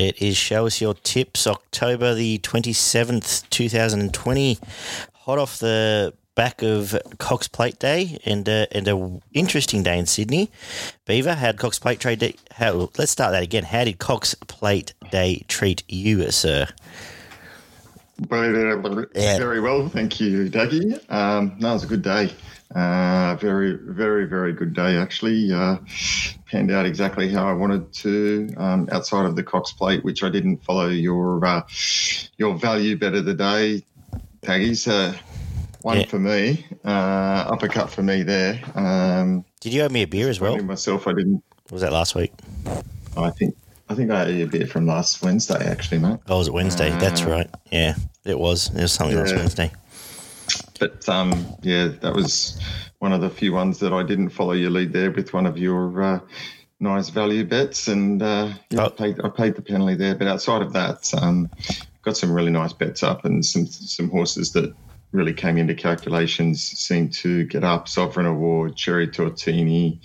It is Show Us Your Tips, October the 27th, 2020. Hot off the back of Cox Plate Day and uh, and a interesting day in Sydney. Beaver, how did Cox Plate Trade Day? How, let's start that again. How did Cox Plate Day treat you, sir? Yeah. Very well, thank you, Dougie. Um, no, it was a good day. Uh, very, very, very good day, actually. Uh, panned out exactly how I wanted to um, outside of the Cox plate, which I didn't follow your uh, your value bet of the day, Taggy. So one yeah. for me, uh, uppercut for me there. Um, Did you owe me a beer as well? Myself, I didn't. Was that last week? I think I think I owe you a beer from last Wednesday, actually, mate. Oh, was it Wednesday? That's uh, right. Yeah, it was. It was something yeah. last Wednesday. But um, yeah, that was one of the few ones that I didn't follow your lead there with one of your uh, nice value bets, and uh, yeah, oh. I, paid, I paid the penalty there. But outside of that, um, got some really nice bets up and some some horses that really came into calculations seemed to get up. Sovereign Award, Cherry Tortoni,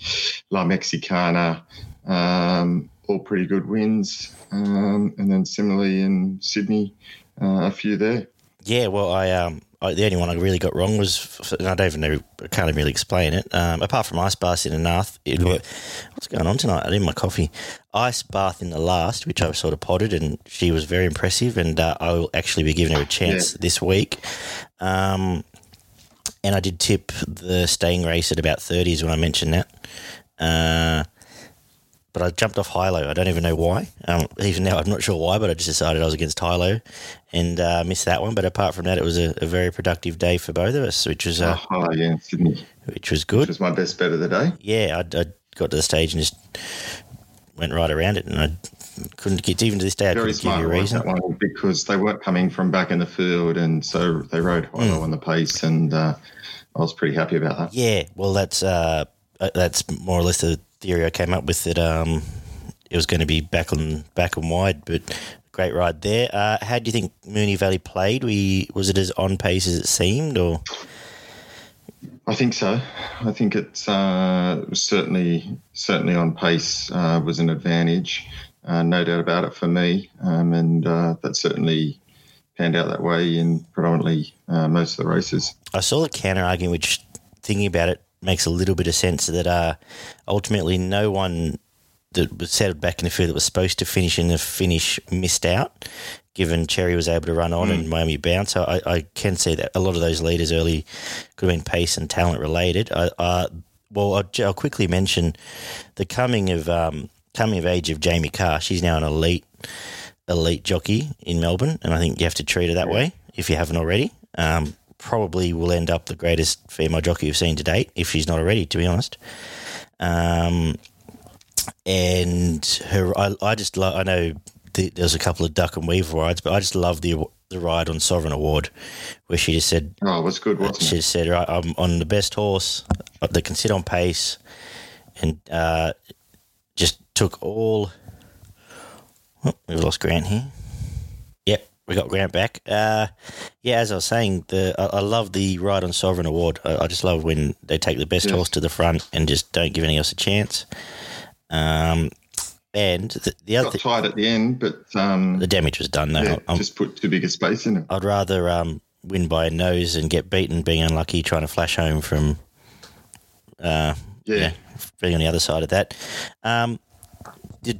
La Mexicana, um, all pretty good wins. Um, and then similarly in Sydney, uh, a few there. Yeah, well, I um, I, the only one I really got wrong was I don't even know I can't even really explain it. Um, apart from ice bath in the last, it, what's going on tonight? I need my coffee. Ice bath in the last, which I sort of potted, and she was very impressive. And uh, I will actually be giving her a chance yeah. this week. Um, and I did tip the staying race at about thirties when I mentioned that. Uh, but I jumped off Hilo. I don't even know why. Um, even now, I'm not sure why, but I just decided I was against Hilo and uh, missed that one. But apart from that, it was a, a very productive day for both of us, which was uh, oh, yeah, Sydney, which was good. Which was my best bet of the day. Yeah, I, I got to the stage and just went right around it, and I couldn't get even to this day. I Very couldn't give you a reason that one because they weren't coming from back in the field, and so they rode Hilo mm. on the pace, and uh, I was pretty happy about that. Yeah, well, that's uh, uh that's more or less the theory I came up with that um, it was going to be back on back and wide, but great ride there. Uh, how do you think Moonee Valley played? We was it as on pace as it seemed, or? I think so. I think it's uh, certainly certainly on pace uh, was an advantage, uh, no doubt about it for me, um, and uh, that certainly panned out that way in predominantly uh, most of the races. I saw the counter argument, which thinking about it makes a little bit of sense that uh, ultimately no one that was settled back in the field that was supposed to finish in the finish missed out, given Cherry was able to run on mm. and Miami Bound. So I, I, can see that a lot of those leaders early could have been pace and talent related. I, uh, well, I'll, I'll, quickly mention the coming of um, coming of age of Jamie Kah. She's now an elite elite jockey in Melbourne, and I think you have to treat her that way if you haven't already. Um, probably will end up the greatest female jockey you've seen to date, if she's not already, to be honest. Um, and her, I, I just love. I know the, there's a couple of duck and weave rides, but I just love the the ride on Sovereign Award, where she just said, "Oh, what's good." Wasn't she it? said, right, "I'm on the best horse that can sit on pace," and uh, just took all. Oh, we've lost Grant here we got Grant back. Uh, yeah, as I was saying, the I, I, love the Ride on Sovereign Award. I, I, just love when they take the best horse to the front and just don't give anyone else a chance. Um, and the, the other got tight at the end, but um, the damage was done though. Yeah, I'm, just put too big a space in it. I'd rather um, win by a nose and get beaten being unlucky trying to flash home from. Uh, yeah. yeah, being on the other side of that. Um,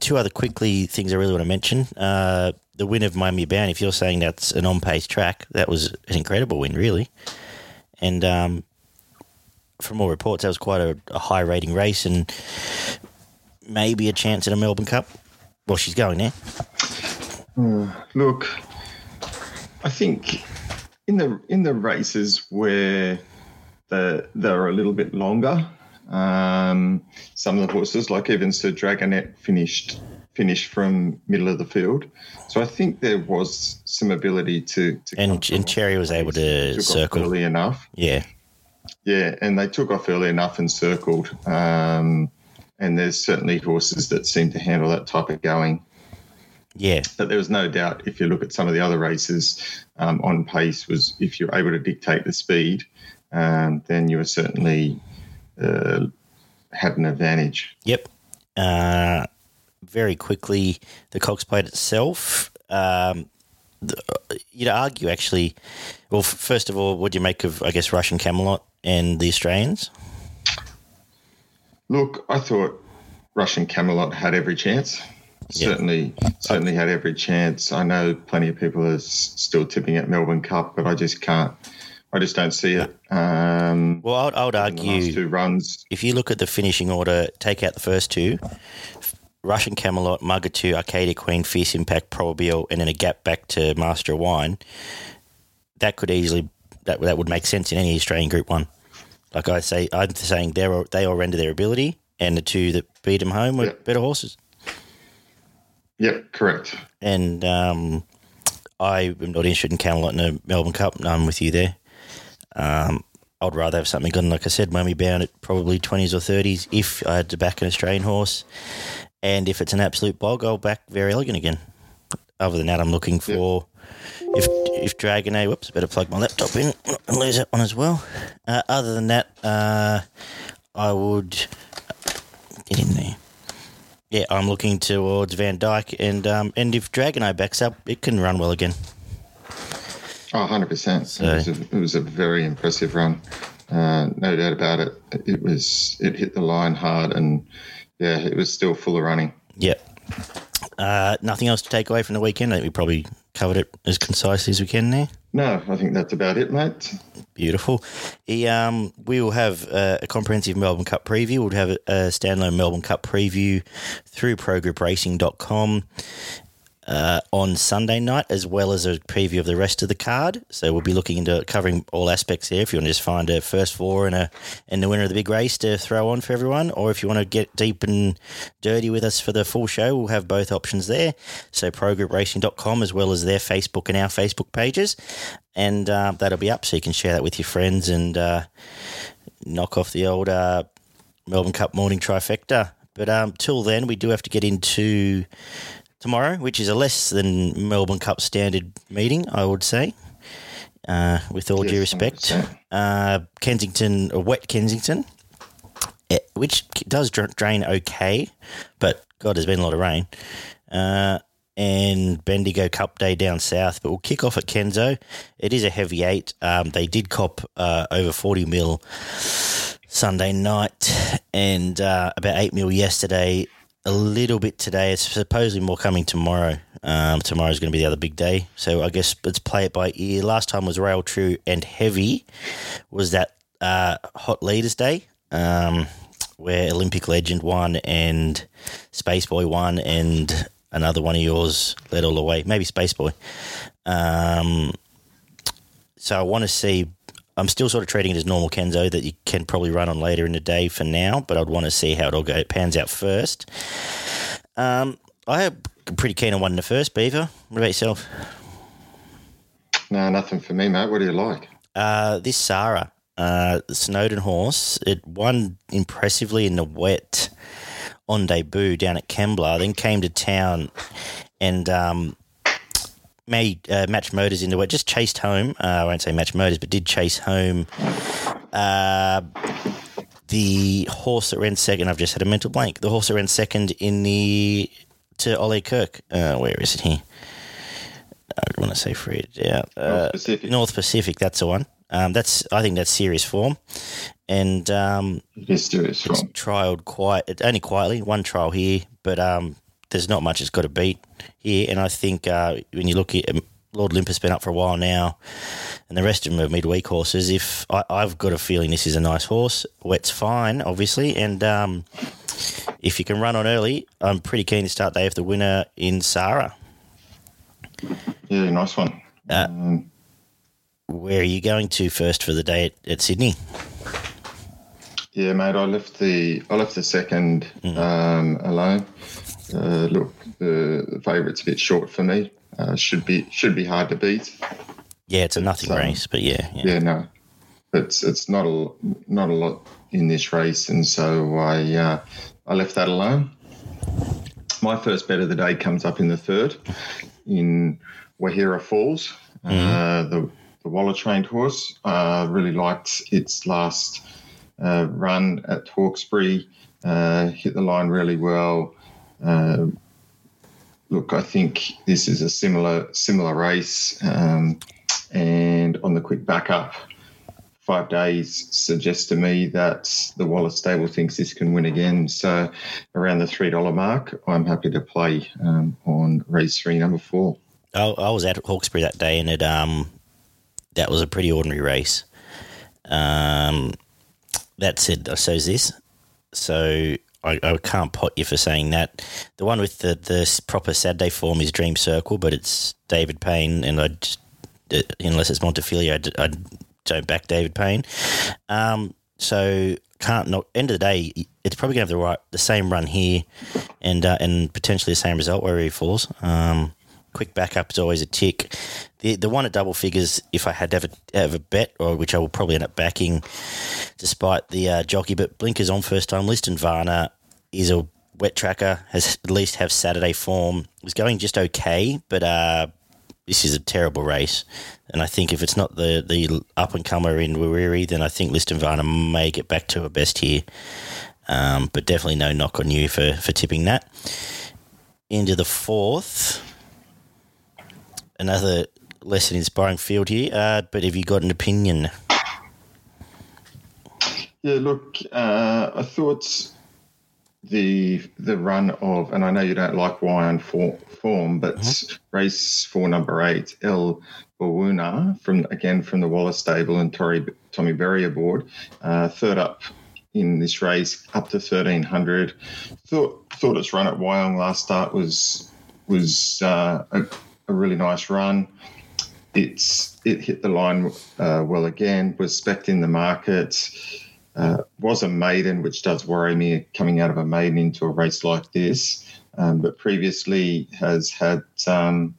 two other quickly things I really want to mention. Uh, the win of Miami Bound, if you're saying that's an on pace track, that was an incredible win, really. And um, from all reports, that was quite a, a, high rating race and maybe a chance at a Melbourne Cup. Well, she's going there. Uh, look, I think in the in the races where the they're a little bit longer, um, some of the horses, like even Sir Dragonet, finished finish from middle of the field. So I think there was some ability to. to and and Cherry was able to circle early enough. Yeah, yeah, and they took off early enough and circled. Um, and there's certainly horses that seem to handle that type of going. Yeah, but there was no doubt if you look at some of the other races um, on pace was if you're able to dictate the speed, um, then you were certainly uh, had an advantage. Yep. Uh, very quickly the Cox Plate itself. Um, the, you'd argue actually. Well, f- first of all, what do you make of I guess Russian Camelot and the Australians? Look, I thought Russian Camelot had every chance. Yeah. Certainly, certainly had every chance. I know plenty of people are s- still tipping at Melbourne Cup, but I just can't. I just don't see it. Um, Well, I would, I would argue two runs, if you look at the finishing order, take out the first two. Russian Camelot, Mugatoo, Arcadia Queen, Fierce Impact, Probabeel, and then a gap back to Master of Wine. That could easily that that would make sense in any Australian Group One. Like I say, I'm saying they are they all render their ability, and the two that beat them home were Yeah. better horses. Yep, correct. And um, I am not interested in Camelot in the Melbourne Cup. No, I'm with you there. Um, I'd rather have something good. And like I said, when we bound at probably 20s or 30s, if I had to back an Australian horse. And if it's an absolute bog, I'll back Verry Elleegant again. Other than that, I'm looking for if if Dragon A. Whoops, I better plug my laptop in and lose that one as well. Uh, other than that, uh, I would get in there. Yeah, I'm looking towards Van Dyck, and um, and if Dragonet backs up, it can run well again. Oh, 100%. It, was a, it was a very impressive run. Uh, no doubt about it. It was it hit the line hard and yeah, it was still full of running. Yep. Uh, nothing else to take away from the weekend. I think we probably covered it as concisely as we can there. No, I think that's about it, mate. Beautiful. He, um, we will have uh, a comprehensive Melbourne Cup preview. We'll have a, a standalone Melbourne Cup preview through progroupracing.com uh, on Sunday night, as well as a preview of the rest of the card. So we'll be looking into covering all aspects there. If you want to just find a first four and a and the winner of the big race to throw on for everyone, or if you want to get deep and dirty with us for the full show, we'll have both options there. So progroupracing.com as well as their Facebook and our Facebook pages, and uh, that'll be up so you can share that with your friends and uh, knock off the old uh, Melbourne Cup morning trifecta. But um, till then, we do have to get into tomorrow, which is a less than Melbourne Cup standard meeting, I would say. Uh, with all due respect, uh, Kensington, a wet Kensington, eh, which does drain okay, but God, there's been a lot of rain. Uh, and Bendigo Cup Day down south, but we'll kick off at Kenzo. It is a heavy eight. Um, they did cop uh, over 40 mil Sunday night and uh, about 8 mil yesterday. A little bit today. It's supposedly more coming tomorrow. Um, tomorrow's going to be the other big day. So I guess let's play it by ear. Last time was Rail True and Heavy. Was that uh, Hot Leaders Day? Um, where Olympic Legend won and Space Boy won and another one of yours led all the way. Maybe Space Boy. Um, so I want to see. I'm still sort of treating it as normal Kenzo that you can probably run on later in the day for now, but I'd want to see how it all go pans out first. Um, I am pretty keen on one in the first, Beaver. What about yourself? No, nothing for me, mate. What do you like? Uh, this Sarah, uh, the Snowden horse, it won impressively in the wet on debut down at Kembla, then came to town and um, made uh, match motors into it. Just chased home. Uh, I won't say match motors, but did chase home. Uh, the horse that ran second, I've just had a mental blank. The horse that ran second in the to Ollie Kirk. Uh, where is it here? I want to say Fred. Yeah, uh, North Pacific. North Pacific. That's the one. Um, that's I think that's serious form, and um, It is serious it's wrong. trialed quite only quietly one trial here, but um, there's not much it's got to beat here. And I think uh, when you look at um, Lord Olympus been up for a while now, and the rest of them are midweek horses. If I, I've got a feeling this is a nice horse, wet's fine, obviously, and um, if you can run on early, I'm pretty keen to start day with the winner in Sarah. Yeah, nice one. Uh, um, Where are you going to first for the day at, at Sydney? yeah, mate. I left the I left the second um, alone. Uh, look, the, favourite's a bit short for me. Uh, should be should be hard to beat. Yeah, it's a nothing So- race, but yeah, yeah. Yeah, no, it's it's not a not a lot in this race, and so I uh, I left that alone. My first bet of the day comes up in the third in Wahira Falls, uh, the the Waller trained horse. Uh, really liked its last uh, run at Hawkesbury. Uh, hit the line really well. Uh, look, I think this is a similar similar race, um, and on the quick backup, five days suggests to me that the Waller stable thinks this can win again. So around the three dollar mark, I'm happy to play um, on race three, number four. I, I, was at Hawkesbury that day, and it um that was a pretty ordinary race. Um, that said, so is this. So I, I, can't pot you for saying that. The one with the, the proper Saturday form is Dream Circle, but it's David Payne, and I just, uh, unless it's Montefilia, I, I don't back David Payne. Um, so can't not end of the day, it's probably going to have the right the same run here, and uh, and potentially the same result where he falls. Um, quick backup is always a tick. The the one at double figures, if I had to have a, have a bet, or which I will probably end up backing, despite the uh, jockey, but blinkers on first time. list, and Varna is a wet tracker, has at least have Saturday form. Was going just okay, but uh, this is a terrible race. And I think if it's not the, the up and comer in Wariri, then I think Liston Varner may get back to her best here. Um, but definitely no knock on you for, for tipping that. Into the fourth, another less inspiring field here. Uh, but have you got an opinion? Yeah, look, uh, I thought the the run of, and I know you don't like Wyong for, form, but mm-hmm. race for number eight, El Bawuna, from again from the Waller stable and Tori, Tommy Berry aboard, uh, third up in this race, up to thirteen hundred. Thought thought its run at Wyong last start was was uh, a, a, really nice run. It's it hit the line uh, well again. Was spec in the market uh, was a maiden, which does worry me coming out of a maiden into a race like this. Um, but previously has had um,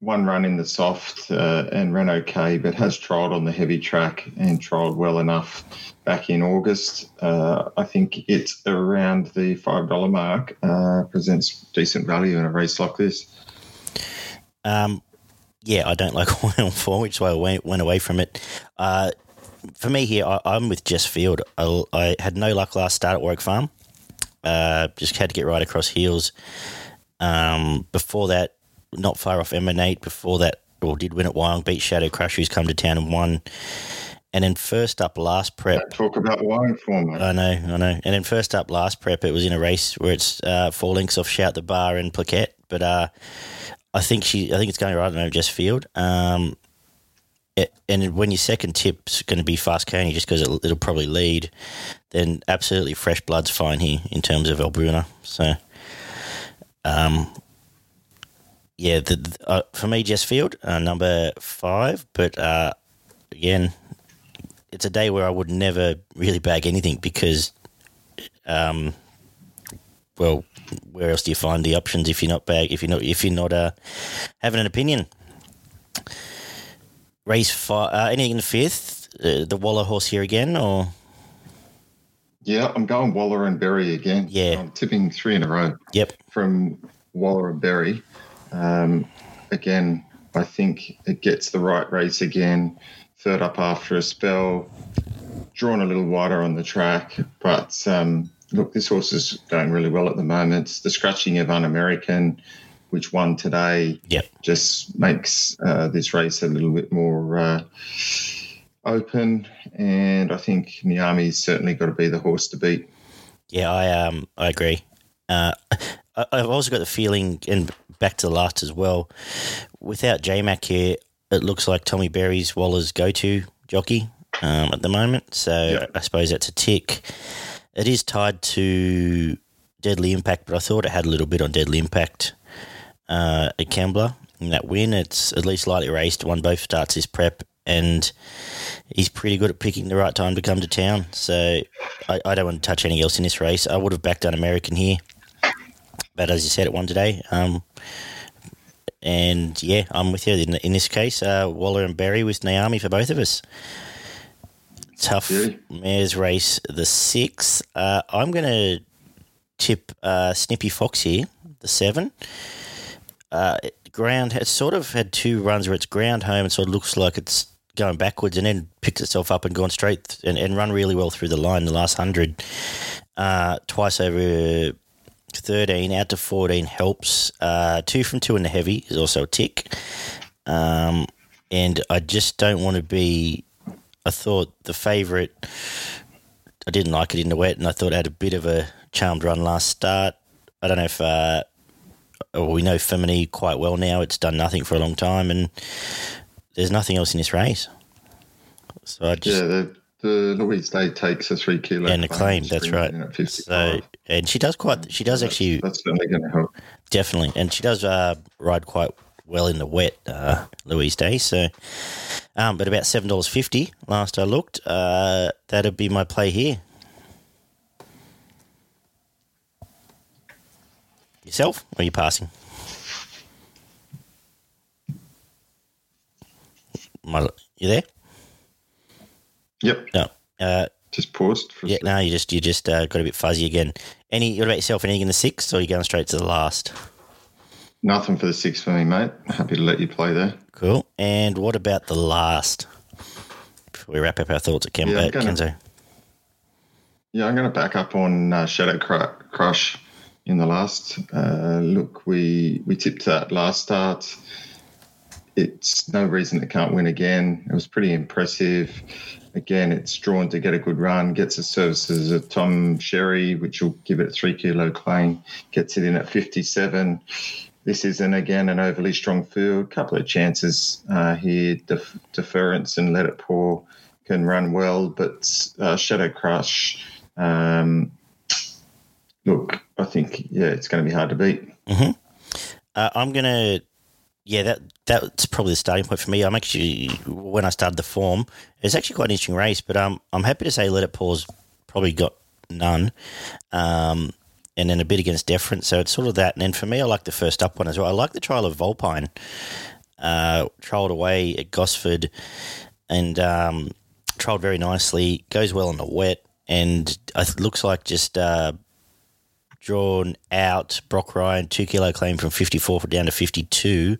one run in the soft uh, and ran okay, but has trialled on the heavy track and trialled well enough back in August. Uh, I think it's around the $5 mark, uh, presents decent value in a race like this. Um, yeah, I don't like oil four, which is why I went, went away from it. Uh, for me here, I, am with Jess Field. I, I, had no luck last start at Warwick Farm. Uh, just had to get right across heels. Um, before that, not far off Emanate. Before that, or did win at Wyong, beat Shadow Crush, who's come to town and won. And then first up last prep. Don't talk about Wyong for me. I know, I know. And then first up last prep, it was in a race where it's uh, four links off Shout the Bar and Plaquette. But uh, I think she, I think it's going right over Jess Field. Um, it, and when your second tip's going to be fast Coney just because it'll, it'll, probably lead, then absolutely fresh blood's fine here in terms of El Bruna. So, um, yeah, the, the uh, for me, Jess Field, uh, number five. But uh, again, it's a day where I would never really bag anything because, um, well, where else do you find the options if you're not bag if you're not if you're not uh, having an opinion? race five, uh, anything in the fifth? Uh, the Waller horse here again, or? Yeah, I'm going Waller and Berry again. Yeah. I'm tipping three in a row. Yep. From Waller and Berry. Um, again, I think it gets the right race again. Third up after a spell, drawn a little wider on the track. But um, look, this horse is going really well at the moment. The scratching of Un American which won today, yep. just makes uh, this race a little bit more uh, open. And I think Niami's certainly got to be the horse to beat. Yeah, I um I agree. Uh, I've also got the feeling, and back to the last as well, without J Mac here, it looks like Tommy Berry's Waller's go to jockey um, at the moment. So yeah. I suppose that's a tick. It is tied to Deadly Impact, but I thought it had a little bit on Deadly Impact uh, at Kembla in that win. It's at least lightly raced, won both starts his prep, and he's pretty good at picking the right time to come to town. So I, I don't want to touch anything else in this race. I would have backed an American here, but as you said, it won today. Um, and yeah, I'm with you in, in this case. Uh, Waller and Berry with Naomi for both of us. Tough yeah. mares race, the six. Uh, I'm going to tip uh, Snippy Fox here, the seven uh, ground has sort of had two runs where it's ground home and sort of looks like it's going backwards and then picked itself up and gone straight and, and run really well through the line the last hundred. Uh, twice over 13 out to 14 helps. Uh, two from two in the heavy is also a tick. Um, and I just don't want to be. I thought the favourite, I didn't like it in the wet, and I thought it had a bit of a charmed run last start. I don't know if. Uh, well, we know Femini quite well now. It's done nothing for a long time, and there's nothing else in this race. So I just yeah, the, the Louise Day takes a three kilo and a claim. That's right. So and she does quite. She does actually. That's certainly going to help. Definitely, and she does uh, ride quite well in the wet, uh, Louise Day. So, um, but about seven dollars fifty last I looked. Uh, that'd be my play here. Yourself, or are you passing? My, you there? Yep. No. Uh, just paused. For yeah. No, you just you just uh, got a bit fuzzy again. Any? What about yourself? Anything in the sixth, or are you going straight to the last? Nothing for the six for me, mate. Happy to let you play there. Cool. And what about the last? Before we wrap up our thoughts at Ken- Yeah, gonna- Kenzo. Yeah, I'm going to back up on uh, Shadow Cru- Crush in the last. Uh, look, we we tipped that last start. It's no reason it can't win again. It was pretty impressive. Again, it's drawn to get a good run, gets the services of Tom Sherry, which will give it a three kilo claim, gets it in at 57. This isn't, again, an overly strong field. A couple of chances uh, here. Def- deference and let it pour can run well, but uh, Shadow Crush, um, look, I think, yeah, it's going to be hard to beat. Uh, I'm gonna, yeah, that that's probably the starting point for me. I'm actually when I started the form, it's actually quite an interesting race, but um, I'm happy to say Let It Pause probably got none, um, and then a bit against Deference, so it's sort of that. And then for me, I like the first up one as well. I like the trial of Volpine, uh, trialled away at Gosford, and um, trialled very nicely. Goes well in the wet, and it looks like just. Uh, drawn out Brock Ryan two kilo claim from 54 down to 52.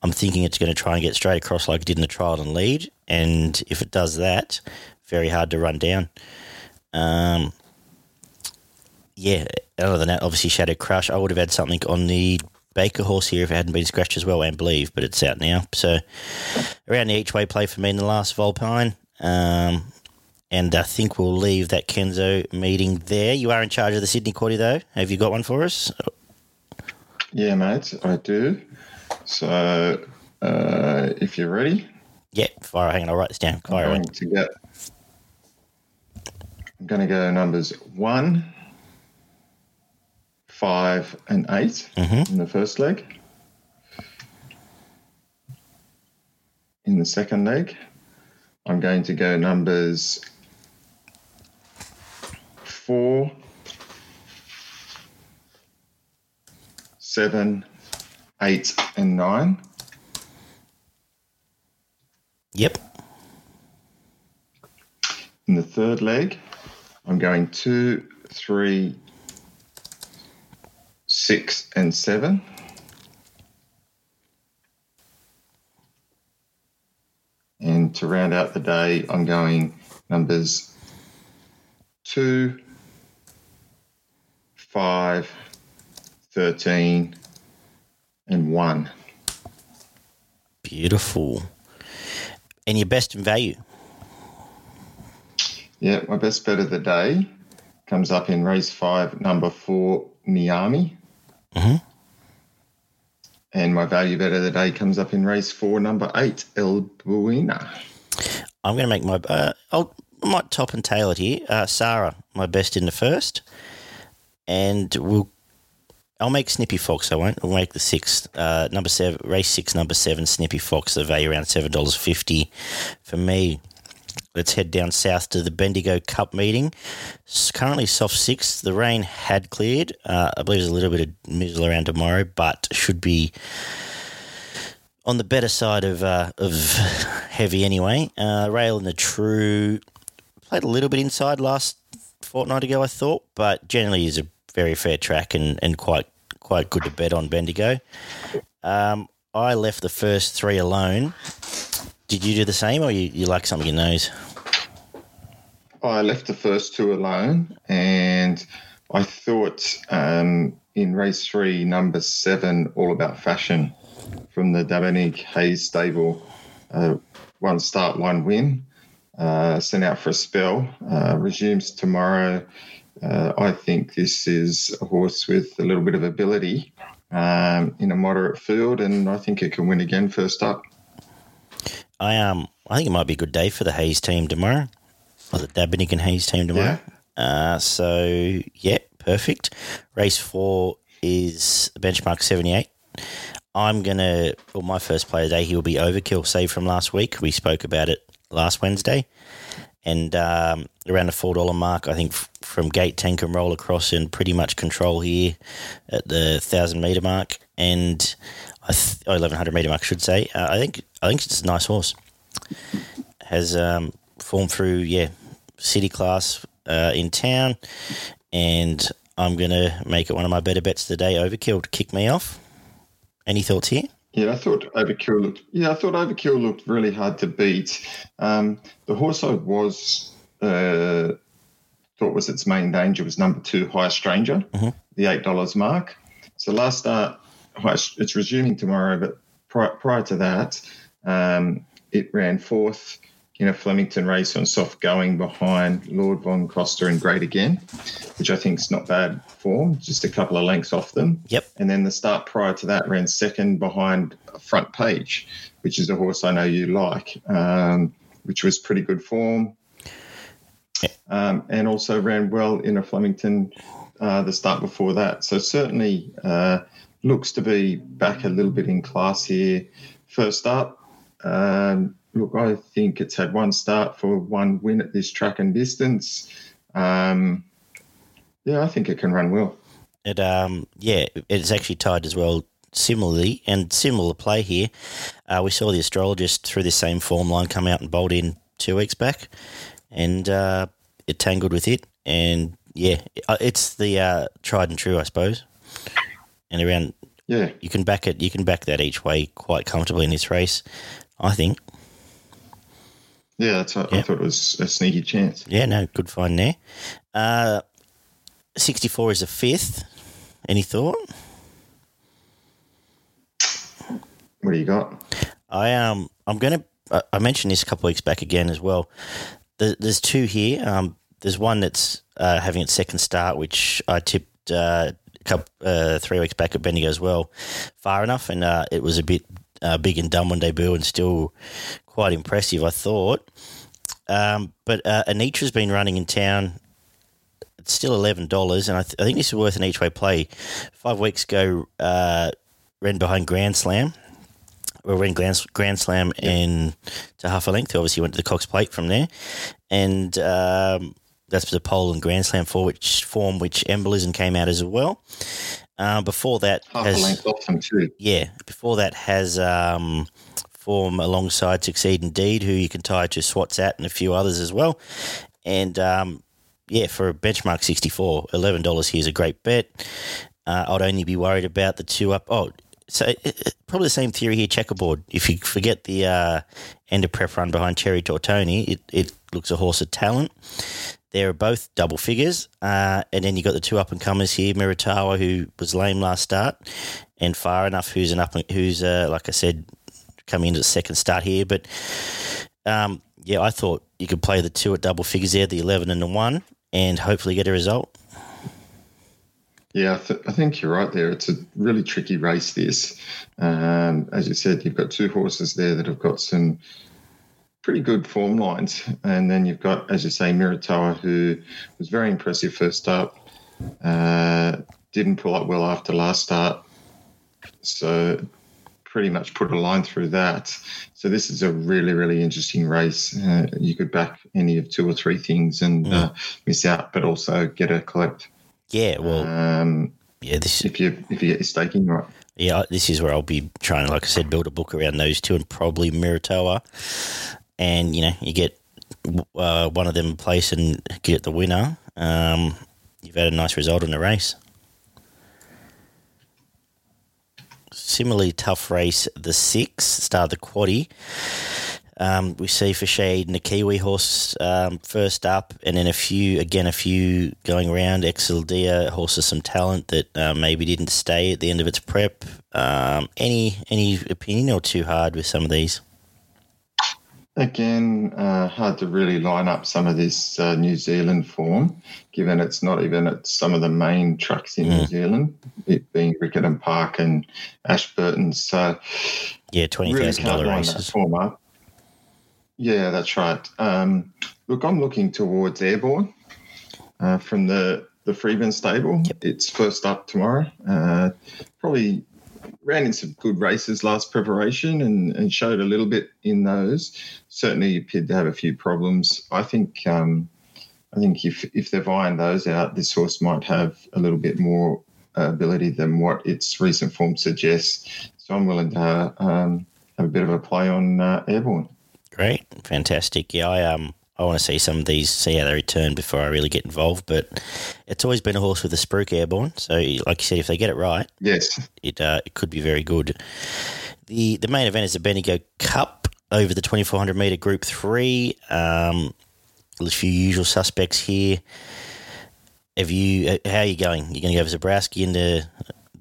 I'm thinking it's going to try and get straight across like it did in the trial and lead. And if it does that, very hard to run down. Um, yeah, other than that, obviously Shadow Crush. I would have had something on the Baker horse here if it hadn't been scratched as well, and believe, but it's out now. So around the each way play for me in the last Volpine. Um, and I think we'll leave that Kenzo meeting there. You are in charge of the Sydney Quaddy, though. Have you got one for us? Yeah, mate, I do. So uh, if you're ready, Yeah, fire. Hang on, I'll write this down. I'm Fire away. going to get. I'm going to go numbers one, five, and 8 Mhm. in the first leg. In the second leg, I'm going to go numbers four, seven, eight, and nine. Yep. In the third leg, I'm going two, three, six, and seven. And to round out the day, I'm going numbers two, five, 13, and one. Beautiful. And your best in value. Yeah, my best bet of the day comes up in race five, number four, Miami. Mhm. And my value bet of the day comes up in race four, number eight, El Buena. I'm going to make my. Uh, I'll, might top and tail it here. Uh, Sarah, my best in the first. And we'll. I'll make Snippy Fox. I won't. I'll make the sixth. Uh, number seven, race six, number seven, Snippy Fox. The value around seven dollars fifty for me. Let's head down south to the Bendigo Cup meeting. It's currently soft six. The rain had cleared. Uh, I believe there's a little bit of mizzle around tomorrow, but should be on the better side of uh, of heavy anyway. Uh, Rail and the True played a little bit inside last fortnight ago, I thought, but generally is a very fair track and, and quite quite good to bet on Bendigo. Um, I left the first three alone. Did you do the same, or you, you like something in those? I left the first two alone, and I thought um, in race three, number seven, All About Fashion from the Dominic Hayes stable, uh, one start, one win. Uh, sent out for a spell, uh, resumes tomorrow. Uh, I think this is a horse with a little bit of ability um, in a moderate field, and I think it can win again first up. I um I think it might be a good day for the Hayes team tomorrow, or the Dabernig and Hayes team tomorrow. Yeah. Uh, so yeah, perfect. Race four is benchmark seventy eight. I'm gonna well my first play today he will be overkill, save from last week. We spoke about it last Wednesday, and um, around the four dollar mark, I think f- from gate tank and roll across and pretty much control here at the thousand meter mark and th- oh, eleven hundred meter mark, I should say. Uh, I think I think it's a nice horse. Has um, formed through yeah city class uh, in town, and I'm gonna make it one of my better bets today. Overkill to kick me off. Any thoughts here? Yeah, I thought Overkill looked. Yeah, I thought Overkill looked really hard to beat. Um, the horse I was uh, thought was its main danger was number two, High Stranger, mm-hmm. the eight dollars mark. So last start, it's resuming tomorrow, but prior, prior to that, um, it ran fourth in a Flemington race on soft going behind Lord Von Coster and Great Again, which I think is not bad form, just a couple of lengths off them. Yep. And then the start prior to that ran second behind Front Page, which is a horse I know you like, um, which was pretty good form. Um, and also ran well in a Flemington uh, the start before that. So certainly uh, looks to be back a little bit in class here. First up, um, look, I think it's had one start for one win at this track and distance. Um, yeah, I think it can run well. It um yeah, it's actually tied as well. Similarly, and similar play here, uh, we saw the astrologist through the same form line come out and bolt in two weeks back, and uh, it tangled with it. And yeah, uh, it's the uh, tried and true, I suppose. And around, yeah, you can back it. You can back that each way quite comfortably in this race, I think. Yeah, that's what, yeah. I thought it was a sneaky chance. Yeah, no, good find there. Uh, 64 is a fifth. Any thought? What do you got? I um I'm gonna I mentioned this a couple of weeks back again as well. There's two here. Um, there's one that's uh, having its second start, which I tipped uh, couple uh, three weeks back at Bendigo as well, far enough, and uh, it was a bit uh, big and dumb on debut and still quite impressive, I thought. Um, but uh, Anitra's been running in town. It's still eleven dollars, and I, th- I, think this is worth an each way play. Five weeks ago, uh, ran behind Grand Slam. We ran Grand, Grand Slam yep. in to half a length. Obviously, went to the Cox Plate from there, and um, that's the pole and Grand Slam for which form which Embolism came out as well. Uh, before that, half has, a length off them too. Yeah, before that has um, form alongside Succeed Indeed, who you can tie to Swatsat and a few others as well. And um, yeah, for a benchmark 64, $11 here is a great bet. Uh, I'd only be worried about the two up. Oh, so it, it, probably the same theory here, checkerboard. If you forget the uh, end of prep run behind Cherry Tortoni, it, it looks a horse of talent. They're both double figures. Uh, and then you got the two up and comers here, Miratawa, who was lame last start, and Far Enough, who's an up, and, who's uh, like I said, coming into the second start here. But um, yeah, I thought you could play the two at double figures there, the 11 and the one, and hopefully get a result. Yeah, I, th- I think you're right there. It's a really tricky race, this. Um, as you said, you've got two horses there that have got some pretty good form lines. And then you've got, as you say, Miratoa, who was very impressive first up, uh, didn't pull up well after last start. So pretty much put a line through that. So this is a really, really interesting race. Uh, you could back any of two or three things and mm. uh, miss out, but also get a collect. Yeah, well, um, yeah. This if you if you get your staking right. Yeah, this is where I'll be trying, like I said, build a book around those two and probably Miratoa, and you know you get uh, one of them in place and get the winner. Um, you've had a nice result in the race. Similarly tough race, the six, start the quaddy. Um, we see for Shade and the Kiwi horse um, first up, and then a few again, a few going around. Exildia horse of some talent that uh, maybe didn't stay at the end of its prep. Um, any any opinion or too hard with some of these? Again, uh, hard to really line up some of this uh, New Zealand form, given it's not even at some of the main tracks in mm. New Zealand, it being Riccarton Park and Ashburton. So, yeah, twenty thousand really dollar races. Form up. Yeah, that's right. Um, look, I'm looking towards Airborne uh, from the the Freeman stable. Yep. It's first up tomorrow. Uh, probably ran in some good races last preparation and, and showed a little bit in those. Certainly appeared to have a few problems. I think um, I think if if they've ironed those out, this horse might have a little bit more uh, ability than what its recent form suggests. So I'm willing to um, have a bit of a play on uh, Airborne. Great, fantastic. Yeah, I um, I want to see some of these, see how they return before I really get involved. But it's always been a horse with a spruik airborne. So, like you said, if they get it right, yes, it uh, it could be very good. the The main event is the Bendigo Cup over the twenty four hundred meter Group Three. Um, a few usual suspects here. Have you? Uh, how are you going? You're going to go Zabrowski into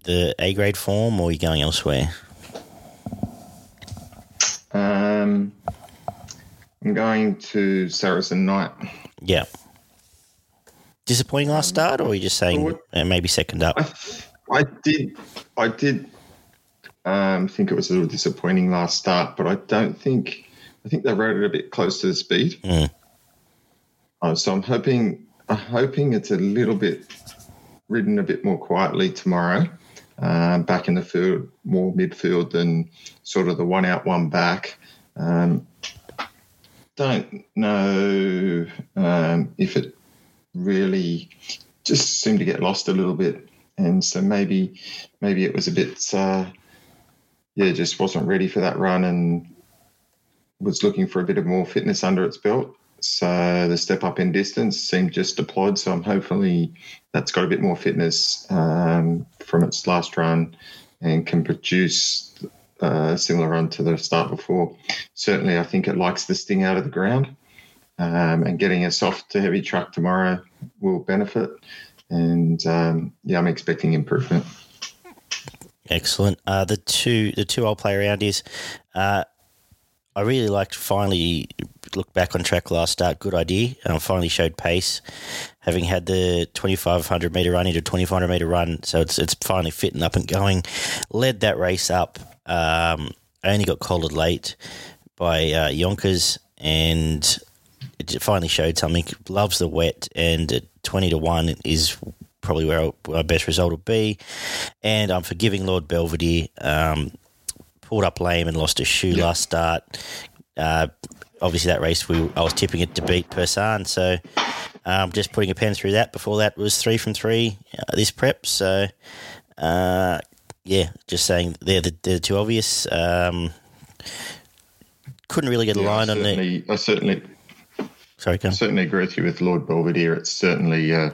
the A grade form, or are you going elsewhere? Um, I'm going to Saracen Knight. Yeah. Disappointing last start, or are you just saying uh, maybe second up? I, I did, I did um, think it was a little disappointing last start, but I don't think I think they rode it a bit close to the speed. Mm. Uh, so I'm hoping, I'm hoping it's a little bit ridden a bit more quietly tomorrow. Uh, back in the field, more midfield than sort of the one out, one back. Um, don't know um, if it really just seemed to get lost a little bit, and so maybe maybe it was a bit uh, yeah, just wasn't ready for that run and was looking for a bit of more fitness under its belt. So the step up in distance seemed just deployed. So I'm hopefully that's got a bit more fitness um, from its last run and can produce uh, similar run to the start before. Certainly, I think it likes the sting out of the ground, um, and getting a soft to heavy truck tomorrow will benefit. And um, yeah, I'm expecting improvement. Excellent. Uh, the two the two I'll play around is uh, I really liked finally look back on track last start. Good idea. Um, finally showed pace, having had the 2500 meter run into 2500 meter run. So it's it's finally fitting up and going. Led that race up. Um, I only got collared late by uh, Yonkers, and it finally showed something. Loves the wet, and at 20 to one is probably where our best result will be. And I'm forgiving Lord Belvedere. Um, pulled up lame and lost a shoe yep. last start. Uh, obviously, that race we I was tipping it to beat Persan, so um, just putting a pen through that. Before that was three from three uh, this prep, so uh, yeah, just saying they're the, they're the two obvious. Um, couldn't really get a yeah, line on it. I certainly, sorry, I certainly agree with you with Lord Belvedere. It's certainly uh,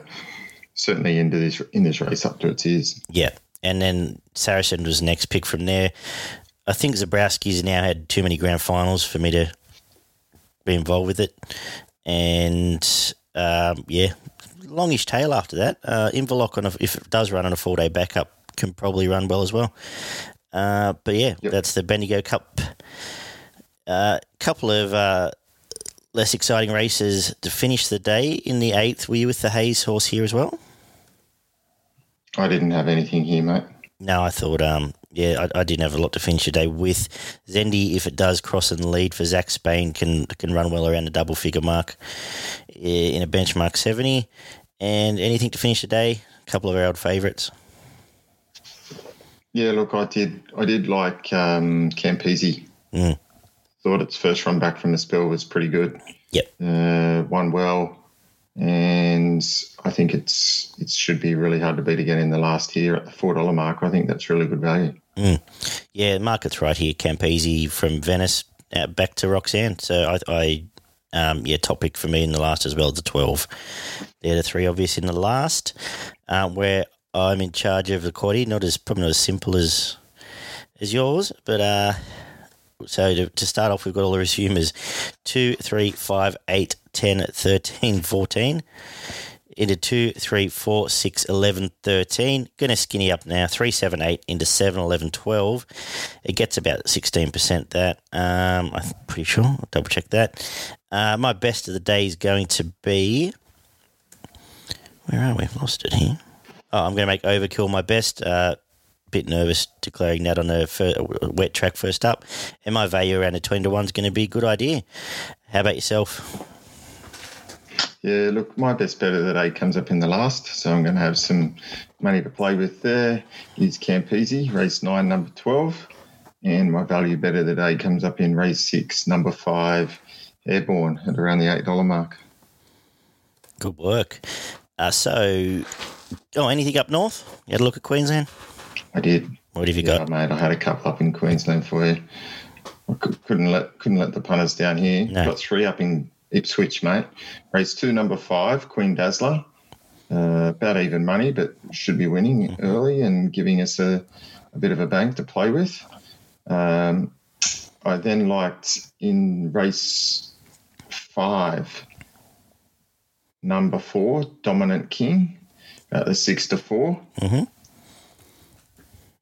certainly into this in this race up to its ears. Yeah, and then Saracen was the next pick from there. I think Zabrowski's now had too many grand finals for me to be involved with it, and um, yeah, longish tail after that. Uh, Inverloch on a, if it does run on a four day backup can probably run well as well. Uh, but yeah, yep. that's the Bendigo Cup. A uh, couple of uh, less exciting races to finish the day in the eighth. Were you with the Hayes horse here as well? I didn't have anything here, mate. No, I thought, um, yeah, I, I, didn't have a lot to finish the day with. Zendi, if it does cross in the lead for Zac Spain, can can run well around the double figure mark in a benchmark 70. And anything to finish the day? A couple of our old favourites. Yeah, look, I did. I did like um, Campese. Mm. Thought its first run back from the spell was pretty good. Yep. Uh, won well and I think it's it should be really hard to beat again in the last year at the four dollar mark. I think that's really good value. Mm. Yeah, market's right here. Campese from Venice uh, back to Roxanne. So I, I um, yeah, topic for me in the last as well. The twelve. They're the three obvious in the last, uh, where I'm in charge of the quaddy. Not as probably not as simple as as yours, but uh, So to, to start off, we've got all the resumers 2, 3, 5, 8, 10, 13, 14 into 2, 3, 4, 6, 11, 13. Going to skinny up now. 3, 7, 8 into 7, 11, 12. It gets about 16% that. Um, I'm pretty sure. I'll double check that. Uh, my best of the day is going to be. Where are we? Lost it here. Oh, I'm going to make Overkill my best. Uh, bit nervous declaring that on a, wet track first up. And my value around a 20 to 1 is going to be a good idea. How about yourself? Yeah, look, my best bet of the day comes up in the last, so I'm going to have some money to play with there. Is Campese, race nine, number 12. And my value bet of the day comes up in race six, number five, Airborne, at around the $8 mark. Good work. Uh, so, oh, anything up north? You had a look at Queensland? I did. What have you Yeah, got? mate, I had a couple up in Queensland for you. I couldn't let couldn't let the punters down here. No. Got three up in Ipswich, mate. Race two, number five, Queen Dazzler. Uh, about even money, but should be winning Mm-hmm. early and giving us a, a bit of a bank to play with. Um, I then liked in race five, number four, Dominant King, at the six to four Mhm.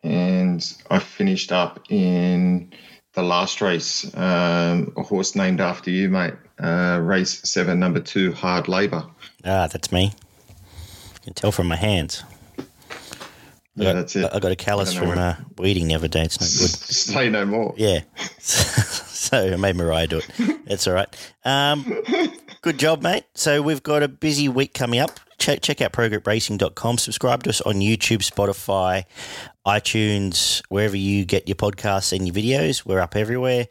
and I finished up in the last race, um, a horse named after you, mate. Uh, race seven, number two, Hard Labour. Ah, that's me. You can tell from my hands. I Yeah, got, that's it. I got a callus I don't know from uh, weeding the other day. It's no good. Say no more. Yeah. so I made Mariah do it. That's all right. Um, good job, mate. So we've got a busy week coming up. Check, check out progrepracing.com. Subscribe to us on YouTube, Spotify, iTunes, wherever you get your podcasts and your videos. We're up everywhere.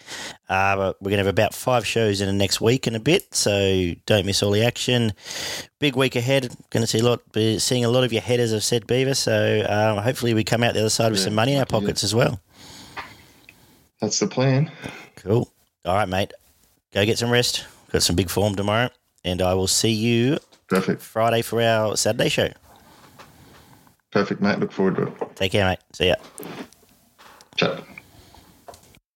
Uh, we're going to have about five shows in the next week and a bit, so don't miss all the action. Big week ahead. Going to see a lot, be seeing a lot of your headers, I've said, Beaver. So uh, hopefully we come out the other side with Yeah, some money in our pockets as well. That's the plan. Cool. All right, mate. Go get some rest. Got some big form tomorrow. And I will see you Perfect. Friday for our Saturday show. Perfect, mate. Look forward to it. Take care, mate. See ya. Chat.